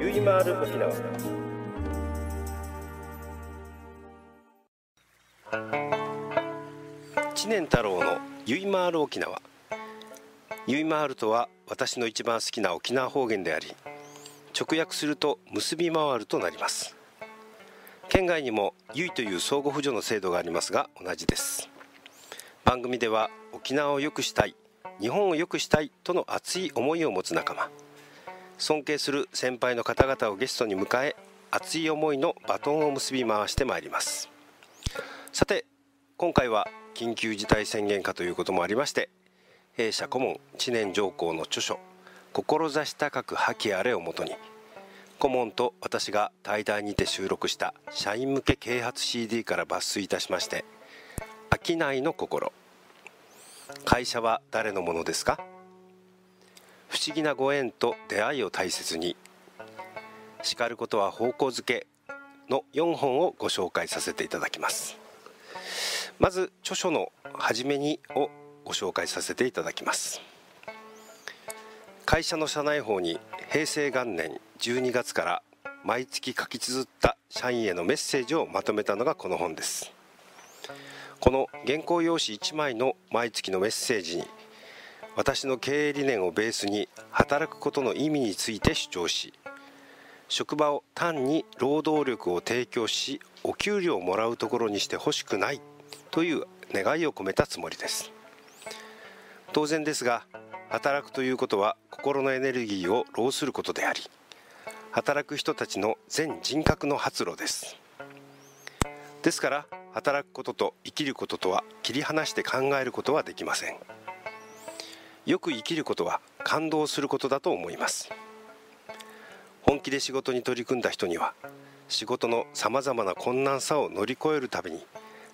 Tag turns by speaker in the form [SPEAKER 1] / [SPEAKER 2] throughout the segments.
[SPEAKER 1] ゆいまーる沖縄。知念太郎のゆいまーる沖縄。ゆいまーるとは私の一番好きな沖縄方言であり直訳すると結び回るとなります。県外にもゆいという相互扶助の制度がありますが同じです。番組では沖縄を良くしたい日本を良くしたいとの熱い思いを持つ仲間。尊敬する先輩の方々をゲストに迎え熱い思いのバトンを結び回してまいります。さて今回は緊急事態宣言下ということもありまして弊社顧問知念上皇の著書「志高く覇気あれ」をもとに顧問と私が対談にて収録した社員向け啓発 CD から抜粋いたしまして「商いの心」会社は誰のものですか？不思議なご縁と出会いを大切に。叱ることは方向づけの4本をご紹介させていただきます。まず著書の初めにをご紹介させていただきます。会社の社内法に平成元年12月から毎月書き綴った社員へのメッセージをまとめたのがこの本です。この原稿用紙1枚の毎月のメッセージに私の経営理念をベースに働くことの意味について主張し職場を単に労働力を提供しお給料をもらうところにしてほしくないという願いを込めたつもりです。当然ですが働くということは心のエネルギーを浪することであり働く人たちの全人格の発露です。ですから働くことと生きることとは切り離して考えることはできません。よく生きることは感動することだと思います。本気で仕事に取り組んだ人には仕事のさまざまな困難さを乗り越えるたびに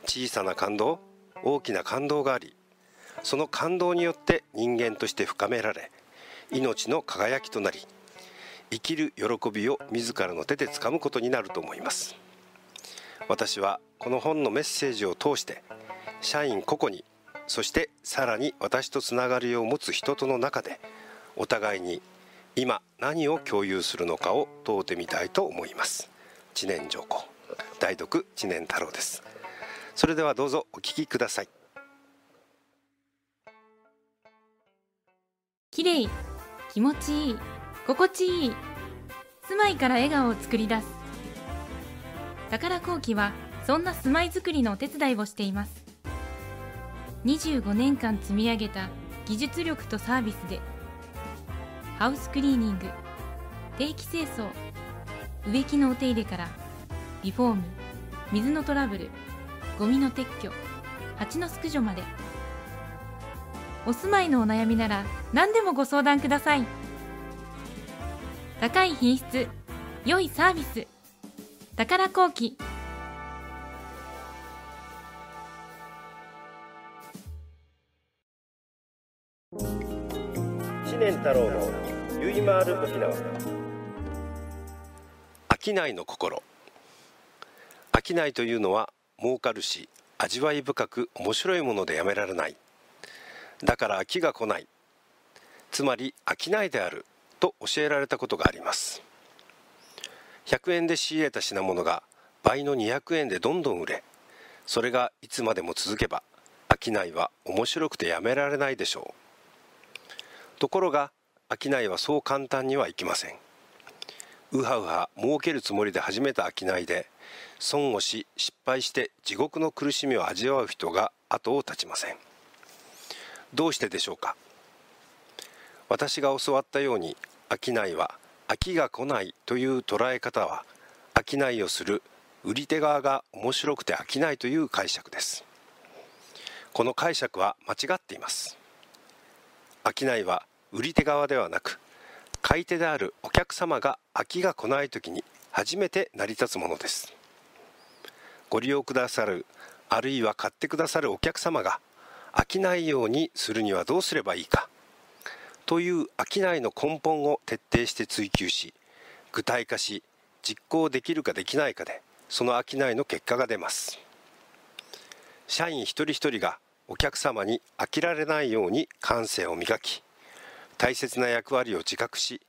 [SPEAKER 1] 小さな感動大きな感動がありその感動によって人間として深められ命の輝きとなり生きる喜びを自らの手でつかむことになると思います。私はこの本のメッセージを通して社員個々にそしてさらに私とつながりを持つ人との中でお互いに今何を共有するのかを問うてみたいと思います。知念上皇。代読知念太郎です。それではどうぞお聞きください。
[SPEAKER 2] きれい気持ちいい心地いい住まいから笑顔を作り出す。宝工機はそんな住まいづくりのお手伝いをしています。25年間積み上げた技術力とサービスでハウスクリーニング定期清掃植木のお手入れからリフォーム水のトラブルゴミの撤去蜂の駆除まで。お住まいのお悩みなら何でもご相談ください。高い品質良いサービス宝工機。
[SPEAKER 1] 太郎のゆいまる沖縄。商いの心。商いというのは儲かるし味わい深く面白いものでやめられない。だから飽きが来ない。つまり商いであると教えられたことがあります。100円で仕入れた品物が倍の200円でどんどん売れそれがいつまでも続けば商いは面白くてやめられないでしょう。ところが商いはそう簡単にはいきません。うはうは儲けるつもりで始めた商いで損をし失敗して地獄の苦しみを味わう人が後を絶ちません。どうしてでしょうか？私が教わったように商いは飽きが来ないという捉え方は商いをする売り手側が面白くて飽きないという解釈です。この解釈は間違っています。商いは売り手側ではなく買
[SPEAKER 3] い手であるお客様が飽きが来ない時に初めて成り立つものです。ご利用くださるあるいは買ってくださるお客様が飽きないようにするにはどうすればいいかという商いの根本を徹底して追求し具体化し実行できるかできないかでその商いの結果が出ます。社員一人一人がお客様に飽きられないように感性を磨き大切な役割を自覚し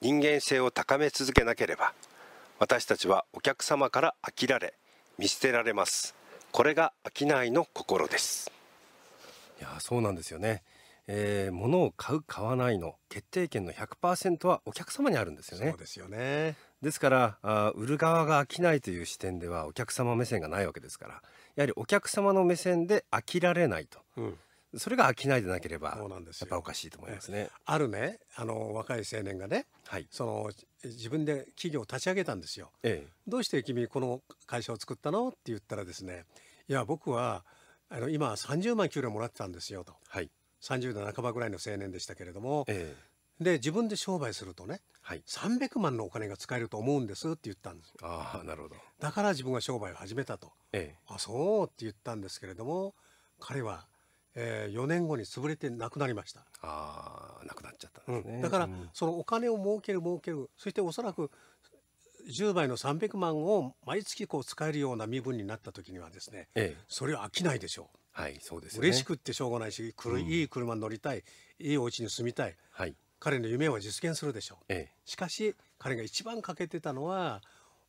[SPEAKER 3] 人間性を高め続けなければ私たちはお客様から飽きられ見捨てられます。これが商いの心です。
[SPEAKER 1] いやそうなんですよね、えー、物を買う買わないの決定権の100%はお客様にあるんですよね。
[SPEAKER 4] そうですよね。
[SPEAKER 1] ですからあ売る側が飽きないという視点ではお客様目線がないわけですからやはりお客様の目線で飽きられないと、うん、それが飽きないでなければやっぱおかしいと思いますね。
[SPEAKER 4] あるねあの若い青年がね、はい、その自分で企業を立ち上げたんですよ。ええ、どうして君この会社を作ったの？って言ったらですねいや僕はあの今30万給料もらってたんですよと、はい、30代半ばぐらいの青年でしたけれども、ええ、で自分で商売するとね、はい、300万のお金が使えると思うんですって言ったんです
[SPEAKER 1] ああなるほど。
[SPEAKER 4] だから自分が商売を始めたと、ええ、あそうって言ったんですけれども彼はえー、4年後に潰れてなくなりました。
[SPEAKER 1] ああなくなっちゃったんですね、
[SPEAKER 4] うん、だから、そのお金を儲ける儲ける。そしておそらく10倍の300万を毎月こう使えるような身分になった時にはですね、ええ、それは飽きないでしょう。
[SPEAKER 1] はい、そうです、ね、
[SPEAKER 4] 嬉しくってしょうがないし、うん、いい車に乗りたい、いいお家に住みたい、はい、彼の夢は実現するでしょう。ええ、しかし彼が一番欠けてたのは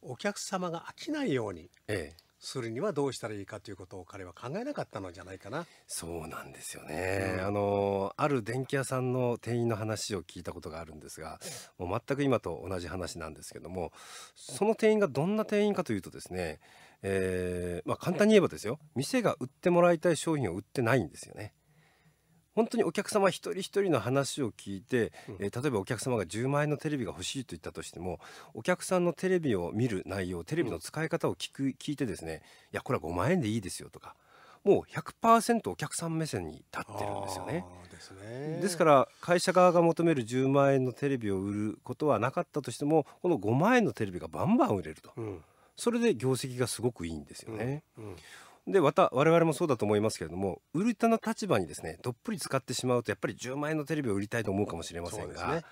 [SPEAKER 4] お客様が飽きないように、ええ、するにはどうしたらいいかということを彼は考えなかったのじゃないかな。
[SPEAKER 1] そうなんですよね。うん、あのある電気屋さんの店員の話を聞いたことがあるんですが、もう全く今と同じ話なんですけども、その店員がどんな店員かというとですね、えー、まあ簡単に言えばですよ、店が売ってもらいたい商品を売ってないんですよね。本当にお客様一人一人の話を聞いて、えー、例えばお客様が10万円のテレビが欲しいと言ったとしてもお客さんのテレビを見る内容テレビの使い方を聞く聞いてですねいやこれは5万円でいいですよとかもう100%お客さん目線に立ってるんですよね。ですね。ですから会社側が求める10万円のテレビを売ることはなかったとしてもこの5万円のテレビがバンバン売れると、うん、それで業績がすごくいいんですよね。うん。うんでまた我々もそうだと思いますけれども売る人の立場にですねどっぷり使ってしまうとやっぱり10万円のテレビを売りたいと思うかもしれませんが、ね、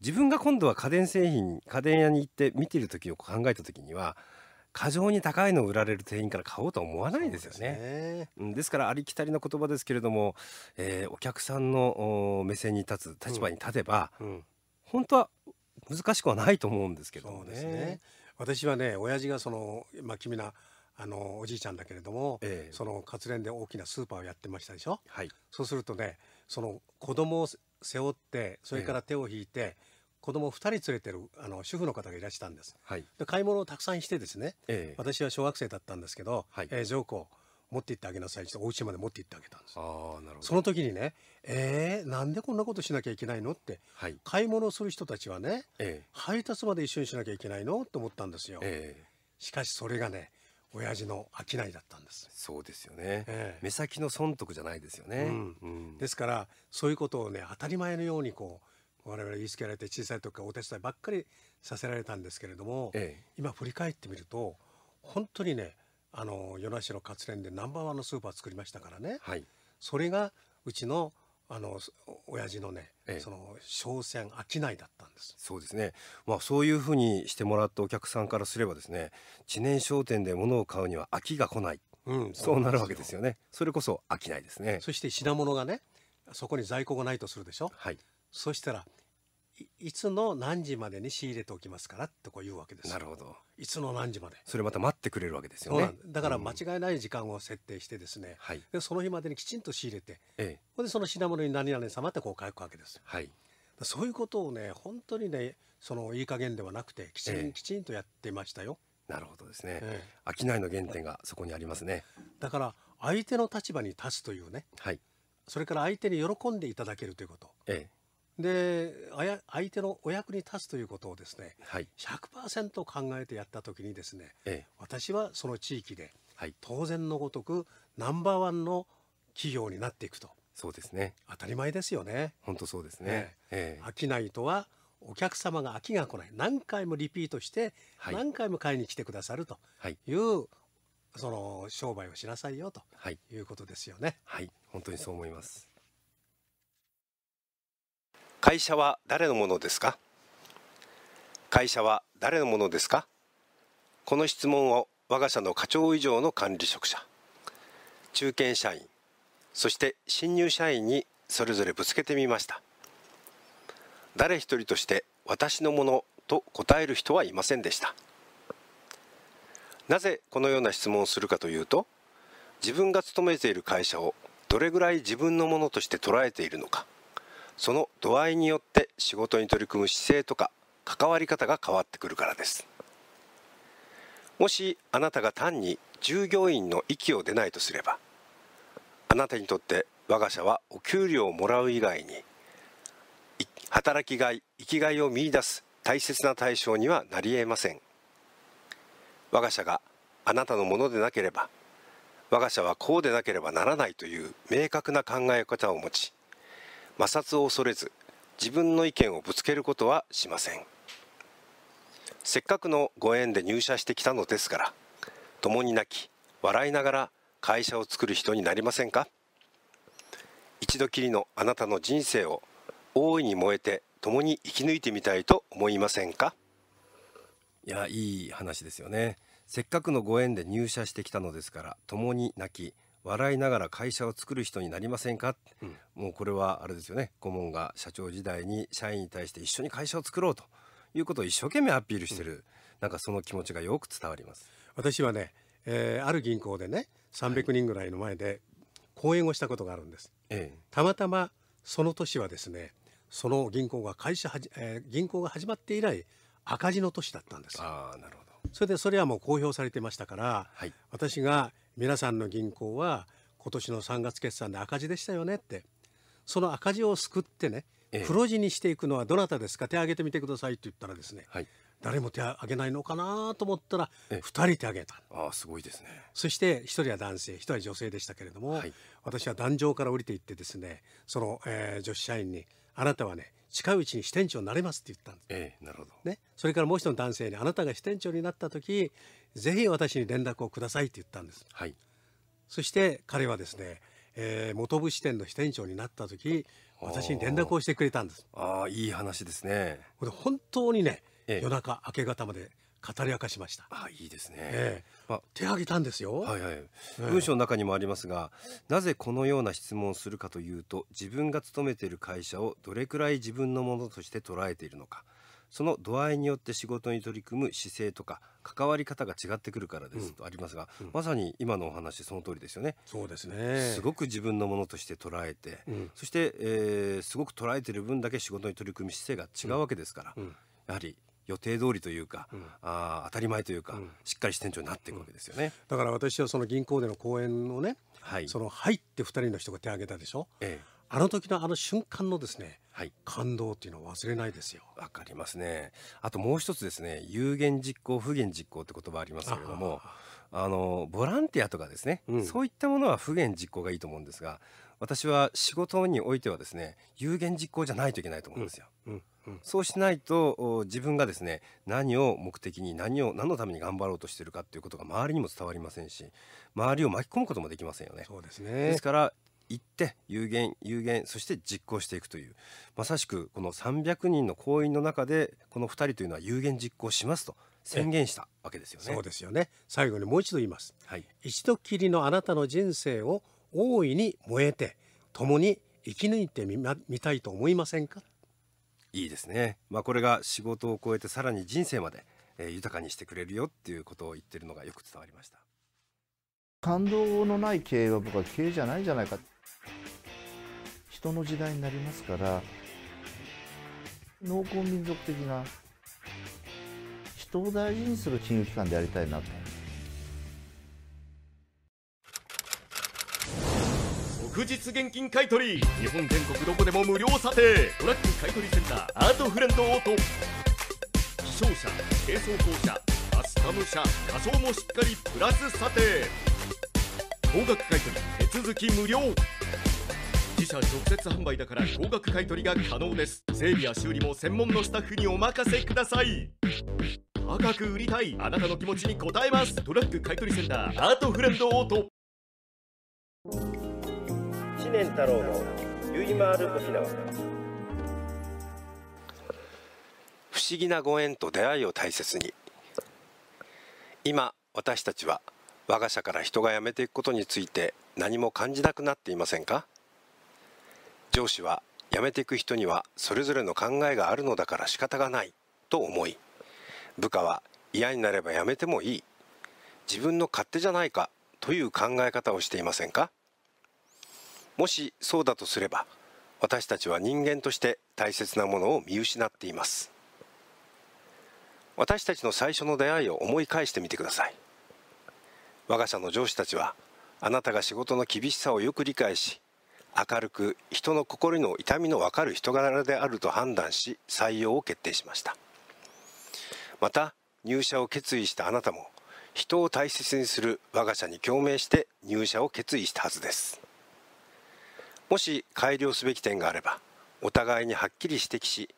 [SPEAKER 1] 自分が今度は家電製品家電屋に行って見てる時を考えた時には過剰に高いのを売られる店員から買おうとは思わないですよね。ですね。ですからありきたりな言葉ですけれども、えー、お客さんの目線に立つ立場に立てば、うん。うん、本当は難しくはないと思うんですけどもね。ね。
[SPEAKER 4] 私はね親父がそのまあ君なあのおじいちゃんだけれども、えー、その活連で大きなスーパーをやってましたでしょ、はい、そうするとねその子供を背負ってそれから手を引いて、えー子供2人連れてるあの主婦の方がいらしたんです、はい、で買い物をたくさんしてですね、えー、私は小学生だったんですけど、はい、えー、上皇持って行ってあげなさいってお家まで持って行ってあげたんですあなるほど。その時にねえー、なんでこんなことしなきゃいけないのって、はい、買い物する人たちはね、えー、配達まで一緒にしなきゃいけないの？って思ったんですよ、えー、しかしそれがね親父の商いだったんです。
[SPEAKER 1] そうですよね、ええ、目先の損得じゃないですよね、うん。
[SPEAKER 4] うん、ですからそういうことをね当たり前のようにこう我々言いつけられて小さい時からお手伝いばっかりさせられたんですけれども、え、今振り返ってみると本当にねあの与那市の活連でナンバーワンのスーパー作りましたからね、はい、それがうちのあの親父のね、ええ、その商船商いだったんです
[SPEAKER 1] そうですね。まあそういうふうにしてもらったお客さんからすればですね知念商店で物を買うには飽きが来ない、うん、そうなるわけですよね。それこそ飽きないですね。
[SPEAKER 4] そして品物がねそこに在庫がないとするでしょ？はい。そしたらいつの何時までに仕入れておきますからってこう言うわけです
[SPEAKER 1] なるほど。
[SPEAKER 4] いつの何時まで。
[SPEAKER 1] それまた待ってくれるわけですよね。
[SPEAKER 4] だから間違いない時間を設定してですね、うん、でその日までにきちんと仕入れて、ええ、でその品物に何々様ってこう書くわけですはい。そういうことをね本当にねそのいい加減ではなくてきちん、ええ、きちんとやってましたよ。
[SPEAKER 1] なるほどですね、ええ、商いの原点がそこにありますね。
[SPEAKER 4] だから相手の立場に立つというね、はい、それから相手に喜んでいただけるということ、ええ、で相手のお役に立つということをですね、はい、100%考えてやった時にですね、ええ、私はその地域で、はい、当然のごとくナンバーワンの企業になっていくと。
[SPEAKER 1] そうですね。
[SPEAKER 4] 当たり前ですよね。
[SPEAKER 1] 本当そうですね、
[SPEAKER 4] ええ、商いとはお客様が飽きが来ない。何回もリピートして何回も買いに来てくださると。い。う、はい、その商売をしなさいよということですよね。
[SPEAKER 5] はい、本当にそう思います
[SPEAKER 1] 会社は誰のものですか？会社は誰のものですか？この質問を我が社の課長以上の管理職者中堅社員そして新入社員にそれぞれぶつけてみました。誰一人として私のものと答える人はいませんでした。なぜこのような質問をするかというと自分が勤めている会社をどれぐらい自分のものとして捉えているのか。その度合いによって仕事に取り組む姿勢とか関わり方が変わってくるからです。もしあなたが単に従業員の息を出ないとすればあなたにとって我が社はお給料をもらう以外に働きがい生きがいを見いだす大切な対象にはなりえません。我が社があなたのものでなければ我が社はこうでなければならないという明確な考え方を持ち摩擦を恐れず自分の意見をぶつけることはしません。せっかくのご縁で入社してきたのですから共に泣き笑いながら会社を作る人になりませんか？一度きりのあなたの人生を大いに燃えて共に生き抜いてみたいと思いませんか？
[SPEAKER 5] いやいい話ですよね。せっかくのご縁で入社してきたのですから共に泣き笑いながら会社を作る人になりませんか、うん、もうこれはあれですよね。顧問が社長時代に社員に対して一緒に会社を作ろうということを一生懸命アピールしてる、うん、なんかその気持ちがよく伝わります。
[SPEAKER 4] 私はね、えー、ある銀行でね300人ぐらいの前で講演をしたことがあるんです、はい、たまたまその年はですねその銀行が会社はじ、えー、銀行が始まって以来赤字の年だったんです。
[SPEAKER 5] あなるほ
[SPEAKER 4] どそれでそれはもう公表されてましたから、はい、私が皆さんの銀行は今年の3月決算で赤字でしたよねってその赤字を救ってね黒字にしていくのはどなたですか？手挙げてみてくださいって言ったらですね、はい、誰も手挙げないのかなと思ったら2人手挙げた。
[SPEAKER 5] あすごいですね。
[SPEAKER 4] そして1人は男性1人は女性でしたけれども、はい、私は壇上から降りていってですねその、えー、女子社員に「あなたはね近いうちに支店長になれます」って言ったんです、
[SPEAKER 5] ええ、なるほど。
[SPEAKER 4] ね、それからもう一人の男性に「あなたが支店長になった時ぜひ私に連絡をください」って言ったんです。はい、そして彼はですねえー、元部支店の支店長になった時私に連絡をしてくれたんです。
[SPEAKER 5] ああいい話ですね。
[SPEAKER 4] これ本当にね、ええ、夜中明け方まで語り明かしました。
[SPEAKER 5] あいいですね、え
[SPEAKER 4] え。まあ、手挙げたんですよ。
[SPEAKER 5] はいはい、文章の中にもありますがなぜこのような質問をするかというと自分が勤めている会社をどれくらい自分のものとして捉えているのか。その度合いによって仕事に取り組む姿勢とか関わり方が違ってくるからですとありますが、うん、まさに今のお話その通りですよね。
[SPEAKER 4] そうですね。
[SPEAKER 5] すごく自分のものとして捉えて、うん、そして、えー、すごく捉えている分だけ仕事に取り組む姿勢が違うわけですから、やはり予定通りというか、うん、あ当たり前というか、うん、しっかり支店長になっていくわけですよね、
[SPEAKER 4] だから私はその銀行での講演をね、はい、その入って2人の人が手を挙げたでしょ、ええ、あの時のあの瞬間のですね、はい、感動っていうのは忘れないですよ。
[SPEAKER 5] わかりますね。あともう一つですね、有言実行、不言実行って言葉ありますけれども、あのボランティアとかですね、うん、そういったものは不言実行がいいと思うんですが、私は仕事においてはですね、有言実行じゃないといけないと思うんですよ。うんうん、そうしないと自分がですね何を目的に何を何のために頑張ろうとしているかということが周りにも伝わりませんし周りを巻き込むこともできませんよね。
[SPEAKER 4] そうですね
[SPEAKER 5] ですから言って有言有言そして実行していくというまさしくこの300人の行員の中でこの2人というのは有言実行しますと宣言したわけですよね。
[SPEAKER 4] そうですよね最後にもう一度言います、はい、一度きりのあなたの人生を大いに燃えて共に生き抜いてみみたいと思いませんか？
[SPEAKER 5] いいですね、まあ、これが仕事を超えてさらに人生まで、えー、豊かにしてくれるよっていうことを言ってるのがよく伝わりました。
[SPEAKER 6] 感動のない経営は僕は経営じゃないんじゃないか。人の時代になりますから農耕民族的な人を大事にする金融機関でありたいなと
[SPEAKER 7] 即日現金買取日本全国どこでも無料査定。トラック買取センター。アートフレンドオート。気象車清掃工車カスタム車仮装もしっかり。プラス査定。高額買取手続き無料。自社直接販売だから高額買取が可能です。整備や修理も専門のスタッフにお任せください。高く売りたい。あなたの気持ちに応えます。トラック買取センター。アートフレンドオート。
[SPEAKER 8] 知念太郎のゆいまーる沖縄。不思議なご縁と出会いを大切に。今私たちは我が社から人が辞めていくことについて何も感じなくなっていませんか？上司は辞めていく人にはそれぞれの考えがあるのだから仕方がないと思い部下は嫌になれば辞めてもいい。自分の勝手じゃないかという考え方をしていませんか？もしそうだとすれば私たちは人間として大切なものを見失っています。私たちの最初の出会いを思い返してみてください。我が社の上司たちはあなたが仕事の厳しさをよく理解し明るく人の心の痛みの分かる人柄であると判断し採用を決定しました。また入社を決意したあなたも人を大切にする我が社に共鳴して入社を決意したはずです。もし改良すべき点があればお互いにはっきり指摘し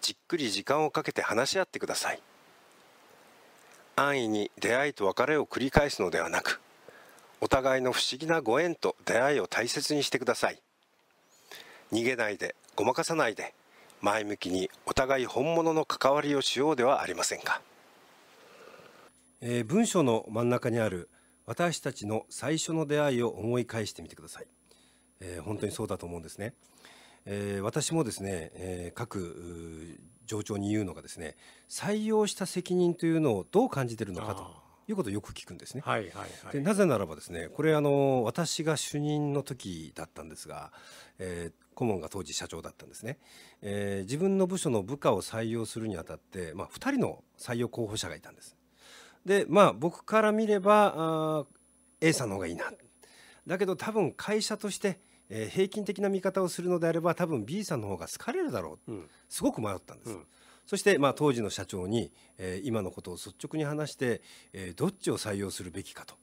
[SPEAKER 8] じっくり時間をかけて話し合ってください。安易に出会いと別れを繰り返すのではなくお互いの不思議なご縁と出会いを大切にしてください。逃げないでごまかさないで前向きにお互い本物の関わりをしようではありませんか、
[SPEAKER 1] えー、文章の真ん中にある私たちの最初の出会いを思い返してみてください、えー、本当にそうだと思うんですね、えー、私もですね、え各上長に言うのがですね採用した責任というのをどう感じているのかということをよく聞くんですね。はいはいはい、でなぜならばですねこれあの私が主任の時だったんですが、えー、顧問が当時社長だったんですね、えー、自分の部署の部下を採用するにあたって、まあ、2人の採用候補者がいたんです。でまあ僕から見ればあ A さんの方がいいな。だけど多分会社としてえー、平均的な見方をするのであれば多分 B さんの方が好かれるだろう、うん、すごく迷ったんです。うん、そして、まあ、当時の社長に、えー、今のことを率直に話して、えー、どっちを採用するべきかと。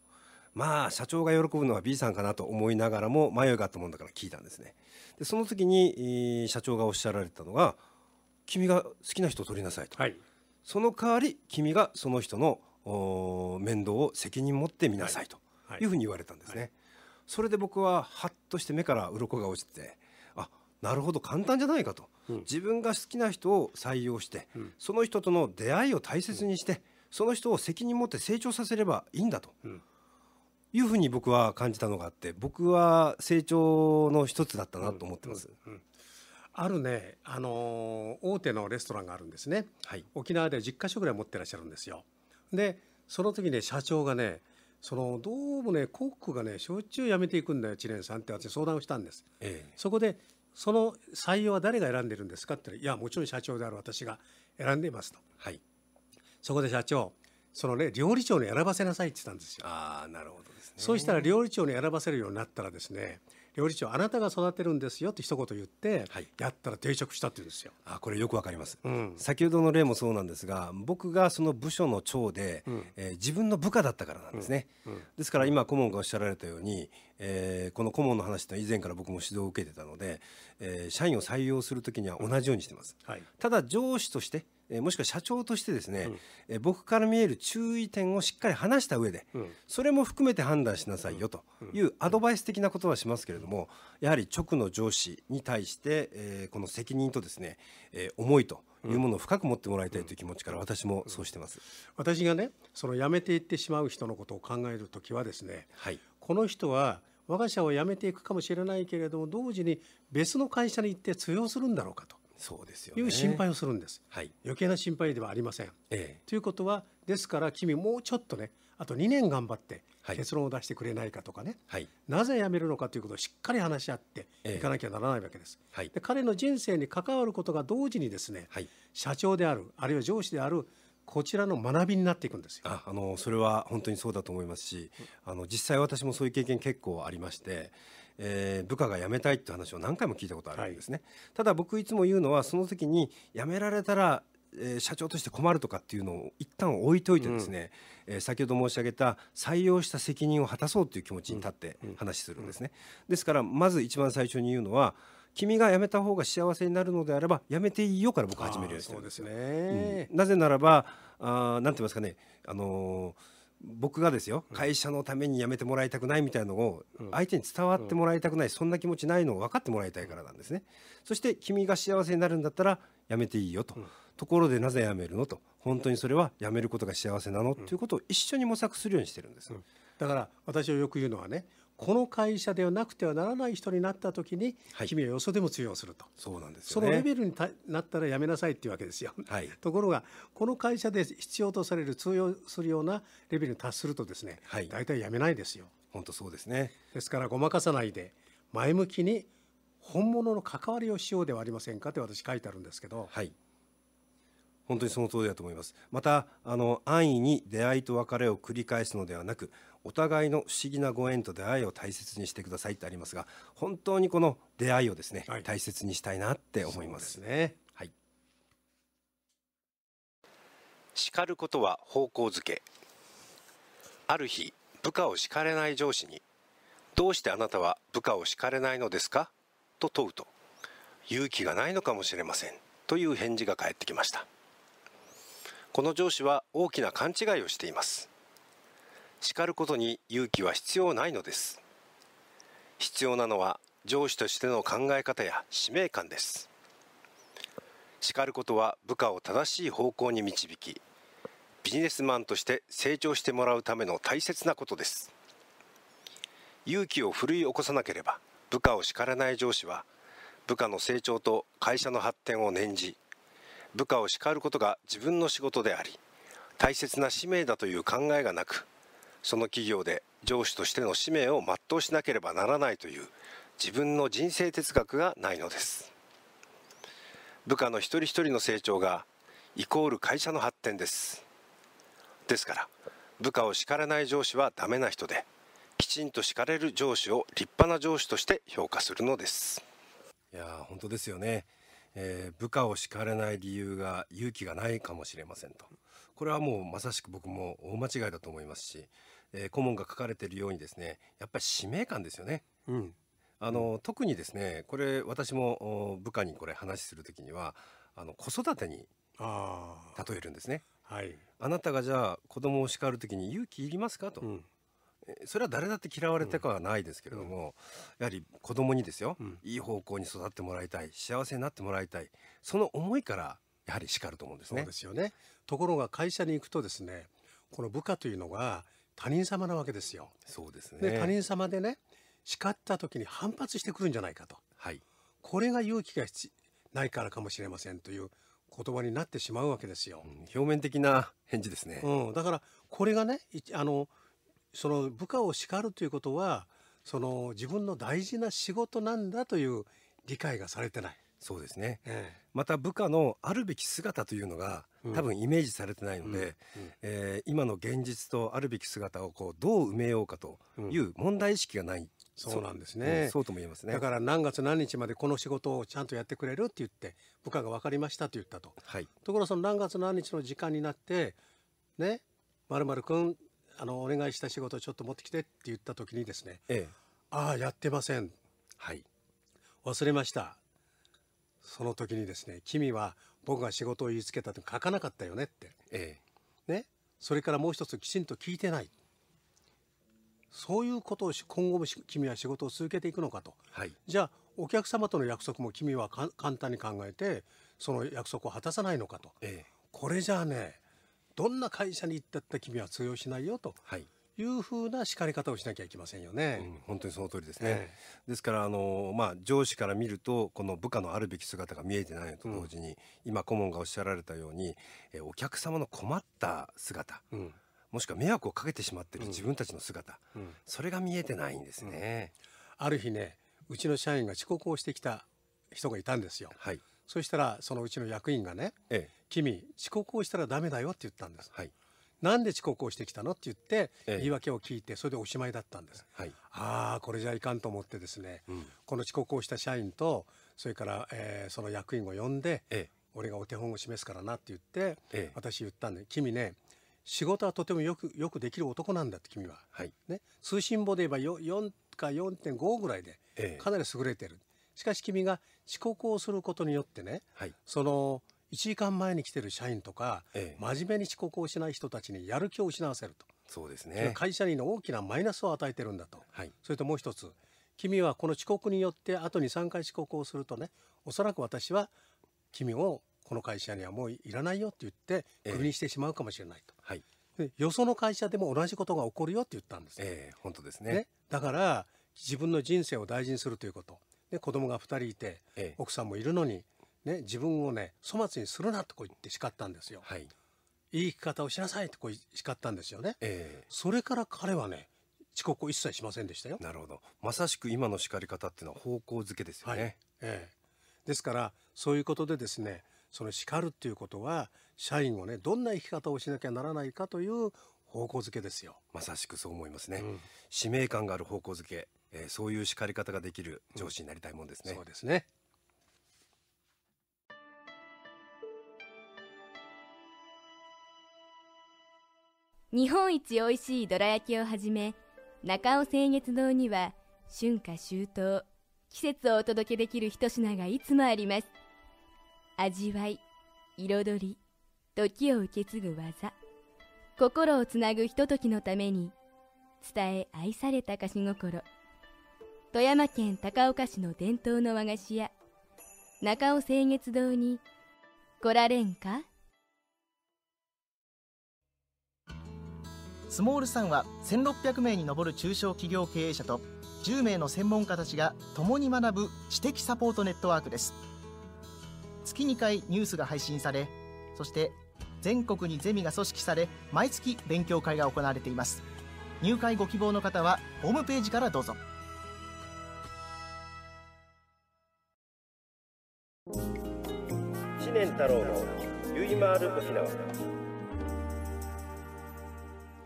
[SPEAKER 1] まあ社長が喜ぶのは B さんかなと思いながらも迷いがあったもんだから聞いたんですね。でその時に、社長がおっしゃられたのが「君が好きな人を取りなさいと」はい、その代わり君がその人の面倒を責任持ってみなさいというふうに言われたんですね。はいそれで僕はハッとして目から鱗が落ちてあなるほど簡単じゃないかと、うん、自分が好きな人を採用して、うん、その人との出会いを大切にして、うん、その人を責任持って成長させればいいんだと、いうふうに僕は感じたのがあって僕は成長の一つだったなと思ってます。
[SPEAKER 4] あるね、あのー、大手のレストランがあるんですね、はい、沖縄で10か所ぐらい持ってらっしゃるんですよ。でその時ね社長がねそのどうもねコックがねしょっちゅう辞めていくんだよ知念さんって私相談をしたんです、ええ、そこでその採用は誰が選んでるんですかって言ったらいやもちろん社長である私が選んでいますと、はい、そこで社長そのね料理長に選ばせなさいって言ったんですよ。
[SPEAKER 1] ああなるほどですね。
[SPEAKER 4] そうしたら料理長に選ばせるようになったらですね料理長あなたが育てるんですよって一言言って、はい、やったら定着したって言うんですよ。
[SPEAKER 1] あこれよくわかります、うん、先ほどの例もそうなんですが僕がその部署の長で、うん、えー、自分の部下だったからなんですね、うん、ですから今顧問がおっしゃられたように、えー、この顧問の話って以前から僕も指導を受けてたので、えー、社員を採用する時には同じようにしてます、はい、ただ上司としてえもしくは社長としてですね、うん、え僕から見える注意点をしっかり話した上で、うん、それも含めて判断しなさいよというアドバイス的なことはしますけれどもやはり直の上司に対して、えー、この責任とですね、えー、思いというものを深く持ってもらいたいという気持ちから私もそうしてます、
[SPEAKER 4] 私がねその辞めていってしまう人のことを考える時はですね、はい、この人は我が社を辞めていくかもしれないけれども同時に別の会社に行って通用するんだろうかと。そうですよ、ね、いう心配をするんです、はい、余計な心配ではありません、ええ、ということはですから君もうちょっとねあと2年頑張って結論を出してくれないかとかね、はい、なぜ辞めるのかということをしっかり話し合っていかなきゃならないわけです。はい、で彼の人生に関わることが同時にですね、はい、社長であるあるいは上司であるこちらの学びになっていくんですよ。
[SPEAKER 1] ああのそれは本当にそうだと思いますし、あの実際私もそういう経験結構ありまして、えー、部下が辞めたいって話を何回も聞いたことあるんですね、はい、ただ僕いつも言うのはその時に辞められたらえー、社長として困るとかっていうのを一旦置いといてですね、うん、えー、先ほど申し上げた採用した責任を果たそうという気持ちに立って話するんですね。ですからまず一番最初に言うのは君が辞めた方が幸せになるのであれば辞めていいよから僕は始めるようにしてるんですよ。ね。うん、なぜならばあなんて言いますかねあのー僕がですよ会社のために辞めてもらいたくないみたいのを相手に伝わってもらいたくないそんな気持ちないのを分かってもらいたいからなんですね。そして君が幸せになるんだったら辞めていいよと、ところでなぜ辞めるのと。本当にそれは辞めることが幸せなのということを一緒に模索するようにしてるんです、
[SPEAKER 4] だから私はよく言うのはねこの会社ではなくてはならない人になった時に、はい、君はよそでも通用すると。
[SPEAKER 1] そうなんです、ね、
[SPEAKER 4] そのレベルになったらやめなさいっていうわけですよ、はい、ところがこの会社で必要とされる通用するようなレベルに達するとですね、はい、大体やめないですよ。
[SPEAKER 1] 本当そうですね。
[SPEAKER 4] ですからごまかさないで前向きに本物の関わりをしようではありませんかって私書いてあるんですけど、
[SPEAKER 1] はい、本当にその通りだと思います。またあの安易に出会いと別れを繰り返すのではなくお互いの不思議なご縁と出会いを大切にしてくださいってありますが本当にこの出会いをですね、はい、大切にしたいなって思います。
[SPEAKER 4] ね。
[SPEAKER 1] はい。
[SPEAKER 9] 叱ることは方向づけ。ある日部下を叱れない上司にどうしてあなたは部下を叱れないのですか？と問うと勇気がないのかもしれませんという返事が返ってきました。この上司は大きな勘違いをしています叱ることに勇気は必要ないのです。必要なのは上司としての考え方や使命感です。叱ることは部下を正しい方向に導きビジネスマンとして成長してもらうための大切なことです。勇気を奮い起こさなければ部下を叱らない上司は部下の成長と会社の発展を念じ部下を叱ることが自分の仕事であり大切な使命だという考えがなくその企業で上司としての使命を全うしなければならないという自分の人生哲学がないのです。部下の一人一人の成長がイコール会社の発展です。ですから部下を叱らない上司はダメな人できちんと叱れる上司を立派な上司として評価するのです。
[SPEAKER 1] いや本当ですよね。えー、部下を叱れない理由が勇気がないかもしれませんと。これはもうまさしく僕も大間違いだと思いますし、えー、顧問が書かれているようにですねやっぱり使命感ですよね。うん。あの、うん、特にですねこれ私も部下にこれ話する時にはあの子育てに例えるんですね。はい、あなたがじゃあ子供を叱る時に勇気いりますかと、うん、それは誰だって嫌われてかはないですけれども、やはり子供にですよ、いい方向に育ってもらいたい幸せになってもらいたいその思いからやはり叱ると思うんですね。
[SPEAKER 4] そうですよね。ところが会社に行くとですねこの部下というのが他人様なわけですよ。
[SPEAKER 1] そうですね
[SPEAKER 4] で他人様でね叱った時に反発してくるんじゃないかと、はい、これが勇気がないからかもしれませんという言葉になってしまうわけですよ。うん、
[SPEAKER 1] 表面的な返事ですね、
[SPEAKER 4] うん、だからこれがねあのその部下を叱るということはその自分の大事な仕事なんだという理解がされてない。
[SPEAKER 1] そうですね、ええ、また部下のあるべき姿というのが、多分イメージされてないので、うん。うん、えー、今の現実とあるべき姿をこうどう埋めようかという問題意識がない、うん、
[SPEAKER 4] そうなんですね、
[SPEAKER 1] そうとも言えますね。
[SPEAKER 4] だから何月何日までこの仕事をちゃんとやってくれるって言って部下が分かりましたと言ったと、はい、ところその何月何日の時間になってねまるまる君あのお願いした仕事をちょっと持ってきてって言った時にですね、ええ、ああやってません。はい。忘れましたその時にですね君は僕が仕事を言いつけたと書かなかったよねって、ええ、ね。それからもう一つきちんと聞いてない。そういうことを今後も君は仕事を続けていくのかと、はい、じゃあお客様との約束も君は簡単に考えてその約束を果たさないのかと、ええ、これじゃあねどんな会社に行ったって君は通用しないよと。はいいうふうな叱り方をしなきゃいけませんよね。
[SPEAKER 1] うん、本当にその通りですね。えー、ですからあのまあ上司から見るとこの部下のあるべき姿が見えてないのと同時に、うん、今顧問がおっしゃられたように、えお客様の困った姿、うん、もしくは迷惑をかけてしまっている自分たちの姿、それが見えてないんですね。
[SPEAKER 4] ある日ねうちの社員が遅刻をしてきた人がいたんですよ。はい。そしたらそのうちの役員がね、ええ、君遅刻をしたらダメだよって言ったんです。はい。なんで遅刻をしてきたのって言って言い訳を聞いてそれでおしまいだったんです。はい、ああこれじゃいかんと思ってですね、うん、この遅刻をした社員とそれから、えー、その役員を呼んで、ええ、俺がお手本を示すからなって言って、ええ、私言ったんで君ね仕事はとてもよくよくできる男なんだって君は、はい、ね、通信簿で言えば 4, か4.5ぐらいでかなり優れてる、しかし君が遅刻をすることによってね、はい、その1時間前に来てる社員とか、ええ、真面目に遅刻をしない人たちにやる気を失わせると。
[SPEAKER 5] そうですね。
[SPEAKER 4] 会社にの大きなマイナスを与えてるんだと、はい、それともう一つ君はこの遅刻によって後に3回遅刻をするとねおそらく私は君をこの会社にはもういらないよって言ってクビにしてしまうかもしれないと、ええ、はい、よその会社でも同じことが起こるよって言ったんです、
[SPEAKER 5] ええ、本当ですね、ね、
[SPEAKER 4] だから自分の人生を大事にするということ、で子供が2人いて、ええ、奥さんもいるのに、ね、自分をね粗末にするなとこう言って叱ったんですよ、はい、いい生き方をしなさいとこう叱ったんですよね、ええ、それから彼はね遅刻を一切しませんでしたよ。
[SPEAKER 5] なるほど。まさしく今の叱り方っていうのは方向づけですよね、はい、え
[SPEAKER 4] え、ですからそういうことでですねその叱るっていうことは社員をねどんな生き方をしなきゃならないかという方向づけですよ。
[SPEAKER 5] まさしくそう思いますね、うん、使命感がある方向づけ、えー、そういう叱り方ができる上司になりたいもんですね、
[SPEAKER 4] うん、そうですね
[SPEAKER 10] 日本一おいしいどら焼きをはじめ中尾清月堂には春夏秋冬季節をお届けできる一品がいつもあります。味わい彩り時を受け継ぐ技心をつなぐひとときのために伝え愛された菓子心。富山県高岡市の伝統の和菓子屋中尾清月堂に来られんか？
[SPEAKER 11] スモールさんは1600名に上る中小企業経営者と10名の専門家たちが共に学ぶ知的サポートネットワークです。月2回ニュースが配信されそして全国にゼミが組織され毎月勉強会が行われています。入会ご希望の方はホームページからどうぞ。
[SPEAKER 1] 知念太郎のゆいまーる沖縄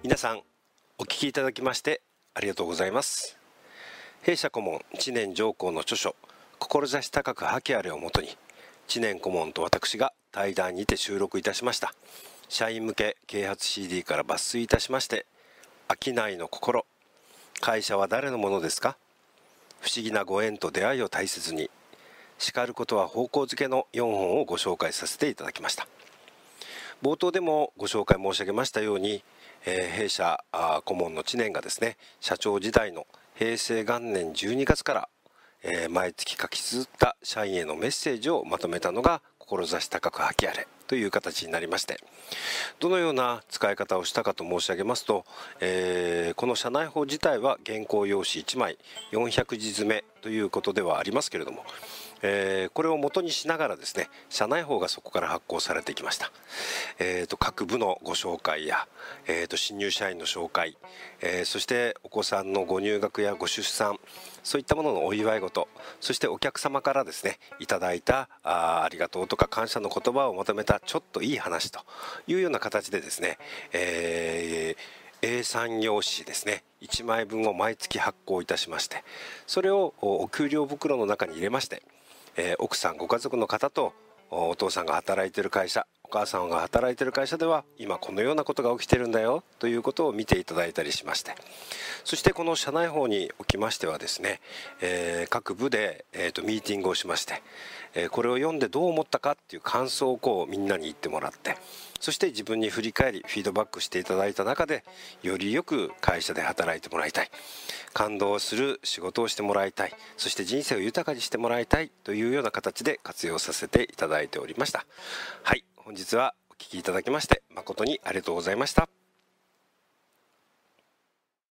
[SPEAKER 1] 皆さんお聞きいただきましてありがとうございます。弊社顧問知念上皇の著書志高く覇気あれをもとに知念顧問と私が対談にて収録いたしました。社員向け啓発 CD から抜粋いたしまして商いの心会社は誰のものですか不思議なご縁と出会いを大切に叱ることは方向づけの4本をご紹介させていただきました。冒頭でもご紹介申し上げましたようにえー、弊社顧問の知念がですね社長時代の平成元年12月から、えー、毎月書き綴った社員へのメッセージをまとめたのが志高く吐き荒れという形になりましてどのような使い方をしたかと申し上げますと、えー、この社内法自体は原稿用紙1枚400字詰めということではありますけれどもえー、これを元にしながらですね社内法がそこから発行されてきました、えーと、各部のご紹介や、えーと、新入社員の紹介、えー、そしてお子さんのご入学やご出産そういったもののお祝い事そしてお客様からですねいただいたあありがとうとか感謝の言葉をまとめたちょっといい話というような形でですね、えー A3 用紙ですね1枚分を毎月発行いたしましてそれをお給料袋の中に入れましてえー、奥さんご家族の方とお父さんが働いてる会社お母さんが働いてる会社では今このようなことが起きてるんだよということを見ていただいたりしまして。そしてこの社内法におきましてはですね、えー、各部で、えーと、ミーティングをしまして、えー、これを読んでどう思ったかっていう感想をこうみんなに言ってもらってそして自分に振り返りフィードバックしていただいた中でよりよく会社で働いてもらいたい。感動する仕事をしてもらいたい。そして人生を豊かにしてもらいたい。というような形で活用させていただいておりました。はい本日はお聴きいただきまして誠にありがとうございました。